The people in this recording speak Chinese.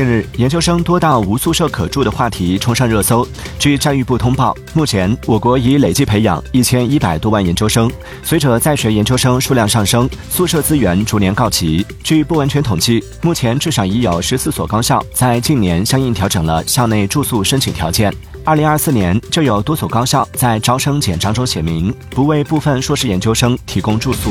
近日研究生多到无宿舍可住的话题冲上热搜。据教育部通报目前我国已累计培养一千一百多万研究生。随着在学研究生数量上升宿舍资源逐年告急据不完全统计目前至少已有十四所高校在近年相应调整了校内住宿申请条件。二零二四年就有多所高校在招生简章中写明不为部分硕士研究生提供住宿。